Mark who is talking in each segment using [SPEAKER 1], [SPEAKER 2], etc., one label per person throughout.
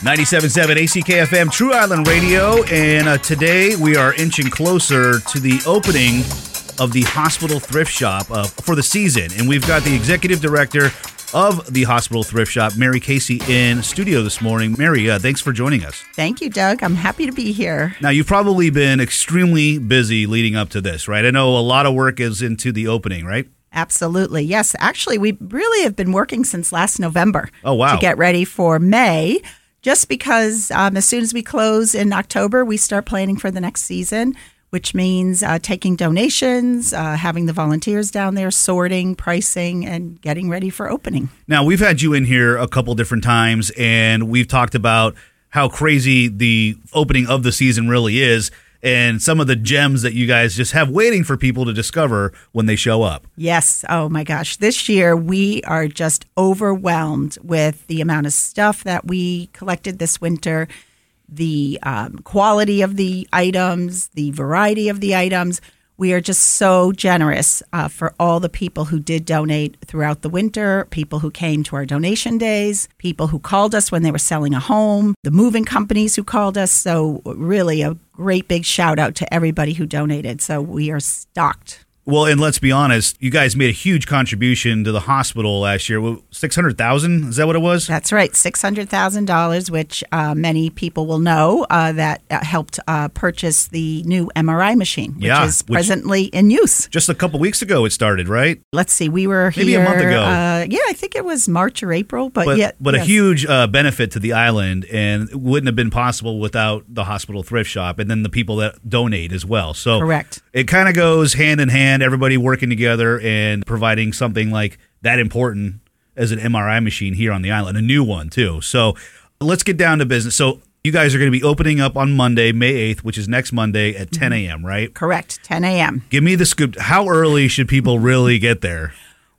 [SPEAKER 1] 97.7 ACKFM True Island Radio, and uh, today we are inching closer to the opening of the hospital thrift shop uh, for the season. And we've got the executive director of the hospital thrift shop, Mary Casey, in studio this morning. Mary, uh, thanks for joining us.
[SPEAKER 2] Thank you, Doug. I'm happy to be here.
[SPEAKER 1] Now, you've probably been extremely busy leading up to this, right? I know a lot of work is into the opening, right?
[SPEAKER 2] Absolutely. Yes. Actually, we really have been working since last November.
[SPEAKER 1] Oh, wow.
[SPEAKER 2] To get ready for May, just because um, as soon as we close in October, we start planning for the next season, which means uh, taking donations, uh, having the volunteers down there, sorting, pricing, and getting ready for opening.
[SPEAKER 1] Now, we've had you in here a couple different times, and we've talked about how crazy the opening of the season really is and some of the gems that you guys just have waiting for people to discover when they show up.
[SPEAKER 2] Yes. Oh my gosh. This year we are just overwhelmed with the amount of stuff that we collected this winter, the um, quality of the items, the variety of the items. We are just so generous uh, for all the people who did donate throughout the winter, people who came to our donation days, people who called us when they were selling a home, the moving companies who called us. So, really, a great big shout out to everybody who donated. So, we are stocked.
[SPEAKER 1] Well, and let's be honest, you guys made a huge contribution to the hospital last year. Six hundred thousand is that what it was?
[SPEAKER 2] That's right, six hundred thousand dollars, which uh, many people will know uh, that uh, helped uh, purchase the new MRI machine, which
[SPEAKER 1] Yeah,
[SPEAKER 2] is
[SPEAKER 1] which-
[SPEAKER 2] presently in use.
[SPEAKER 1] Just a couple weeks ago it started, right?
[SPEAKER 2] Let's see, we were
[SPEAKER 1] Maybe a month ago.
[SPEAKER 2] Uh, yeah, I think it was March or April, but,
[SPEAKER 1] But
[SPEAKER 2] yeah,
[SPEAKER 1] but a huge uh, benefit to the island, and it wouldn't have been possible without the hospital thrift shop, and then the people that donate as well. So
[SPEAKER 2] Correct.
[SPEAKER 1] It kind of goes hand in hand. Everybody working together and providing something like that important as an MRI machine here on the island, a new one too. So let's get down to business. So you guys are going to be opening up on Monday, May eighth, which is next Monday at mm-hmm. ten a.m. Right?
[SPEAKER 2] Correct, 10 a.m.
[SPEAKER 1] Give me the scoop. How early should people really get there?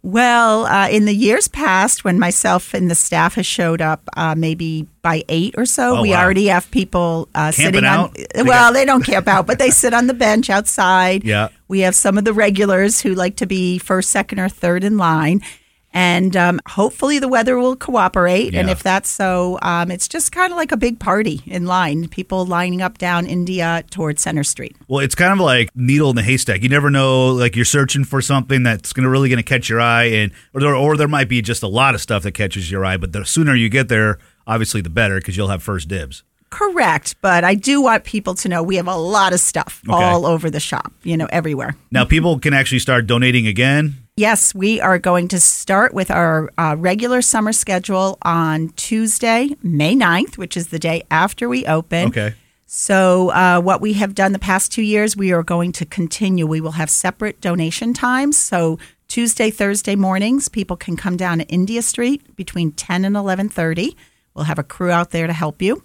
[SPEAKER 2] Well, uh, in the years past, when myself and the staff has showed up, uh, maybe by eight or so,
[SPEAKER 1] Oh,
[SPEAKER 2] we
[SPEAKER 1] wow.
[SPEAKER 2] already have people uh, sitting
[SPEAKER 1] out?
[SPEAKER 2] on.
[SPEAKER 1] They
[SPEAKER 2] well,
[SPEAKER 1] got-
[SPEAKER 2] they don't camp out, but they sit on the bench outside.
[SPEAKER 1] Yeah.
[SPEAKER 2] We have some of the regulars who like to be first, second, or third in line. And um, hopefully the weather will cooperate. And if that's so, um, it's just kind of like a big party in line. People lining up down India towards Center Street.
[SPEAKER 1] Well, it's kind of like needle in the haystack. You never know, like you're searching for something that's going to really going to catch your eye, and or there, or there might be just a lot of stuff that catches your eye. But the sooner you get there, obviously, the better because you'll have first dibs.
[SPEAKER 2] Correct, but I do want people to know we have a lot of stuff
[SPEAKER 1] Okay.
[SPEAKER 2] all over the shop, you know, everywhere.
[SPEAKER 1] Now, people can actually start donating again.
[SPEAKER 2] Yes, we are going to start with our uh, regular summer schedule on Tuesday, May 9th, which is the day after we open.
[SPEAKER 1] Okay.
[SPEAKER 2] So, uh, what we have done the past two years, we are going to continue. We will have separate donation times. So, Tuesday, Thursday mornings, people can come down to India Street between 10 and 11:30. We'll have a crew out there to help you.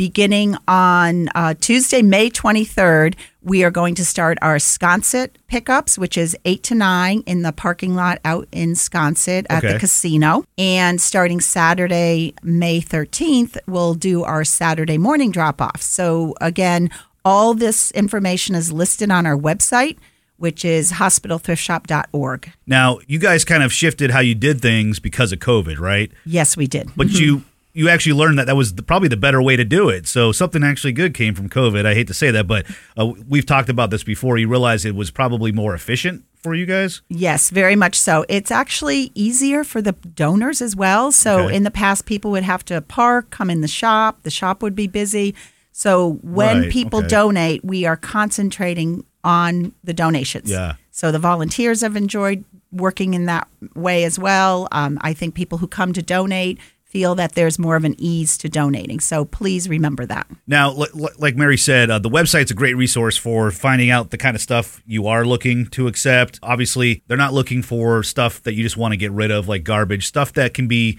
[SPEAKER 2] Beginning on uh, Tuesday, May 23rd, we are going to start our Sconset pickups, which is 8 to 9 in the parking lot out in Sconset at
[SPEAKER 1] Okay.
[SPEAKER 2] the casino. And starting Saturday, May 13th, we'll do our Saturday morning drop off. So, again, all this information is listed on our website, which is hospitalthriftshop.org.
[SPEAKER 1] Now, you guys kind of shifted how you did things because of COVID, right?
[SPEAKER 2] Yes, we did.
[SPEAKER 1] But you you actually learned that that was the, probably the better way to do it. So something actually good came from COVID. I hate to say that, but uh, we've talked about this before. You realize it was probably more efficient for you guys.
[SPEAKER 2] Yes, very much so. It's actually easier for the donors as well. So
[SPEAKER 1] Okay.
[SPEAKER 2] in the past, people would have to park, come in the shop, the shop would be busy. So when
[SPEAKER 1] Right,
[SPEAKER 2] people
[SPEAKER 1] okay.
[SPEAKER 2] donate, we are concentrating on the donations.
[SPEAKER 1] Yeah.
[SPEAKER 2] So the volunteers have enjoyed working in that way as well. Um, I think people who come to donate feel that there's more of an ease to donating. So please remember that.
[SPEAKER 1] Now, li- li- like Mary said, uh, the website's a great resource for finding out the kind of stuff you are looking to accept. Obviously, they're not looking for stuff that you just want to get rid of, like garbage, stuff that can be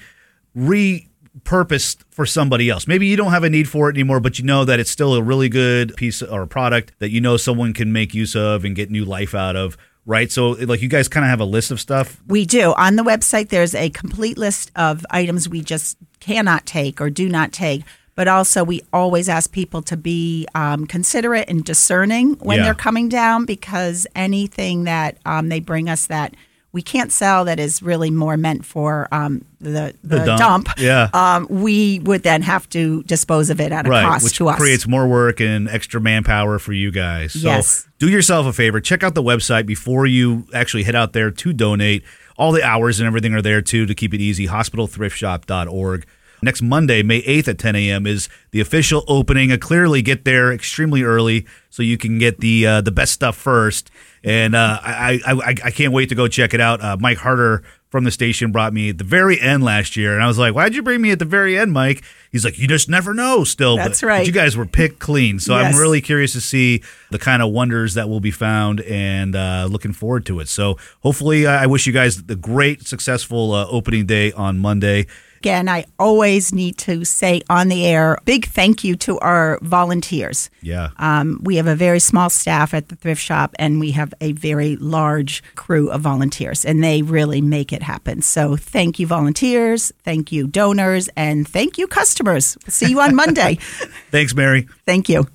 [SPEAKER 1] repurposed for somebody else. Maybe you don't have a need for it anymore, but you know that it's still a really good piece or product that you know someone can make use of and get new life out of. Right. So, like, you guys kind of have a list of stuff.
[SPEAKER 2] We do. On the website, there's a complete list of items we just cannot take or do not take. But also, we always ask people to be um, considerate and discerning when
[SPEAKER 1] Yeah.
[SPEAKER 2] they're coming down because anything that um, they bring us that we can't sell that is really more meant for um, the, the,
[SPEAKER 1] The dump.
[SPEAKER 2] dump,
[SPEAKER 1] Yeah.
[SPEAKER 2] um, we would then have to dispose of it at a
[SPEAKER 1] right,
[SPEAKER 2] cost
[SPEAKER 1] which
[SPEAKER 2] to us.
[SPEAKER 1] creates more work and extra manpower for you guys. So
[SPEAKER 2] Yes.
[SPEAKER 1] do yourself a favor, check out the website before you actually head out there to donate. All the hours and everything are there too to keep it easy. Hospitalthriftshop.org. Next Monday, May 8th at 10 a.m. is the official opening. Uh, clearly, get there extremely early so you can get the uh, the best stuff first. And uh, I, I, I can't wait to go check it out. Uh, Mike Harder from the station brought me at the very end last year, and I was like, "Why'd you bring me at the very end, Mike?" He's like, "You just never know." Still, but-
[SPEAKER 2] That's
[SPEAKER 1] but
[SPEAKER 2] right.
[SPEAKER 1] you guys were picked clean, so I'm really curious to see the kind of wonders that will be found, and uh, looking forward to it. So hopefully, I wish you guys the great, successful uh, opening day on Monday.
[SPEAKER 2] Again, I always need to say on the air, big thank you to our volunteers.
[SPEAKER 1] Yeah.
[SPEAKER 2] Um, we have a very small staff at the thrift shop, and we have a very large crew of volunteers, and they really make it happen. So, thank you, volunteers. Thank you, donors, and thank you, customers. See you on Monday.
[SPEAKER 1] Thanks, Mary.
[SPEAKER 2] thank you.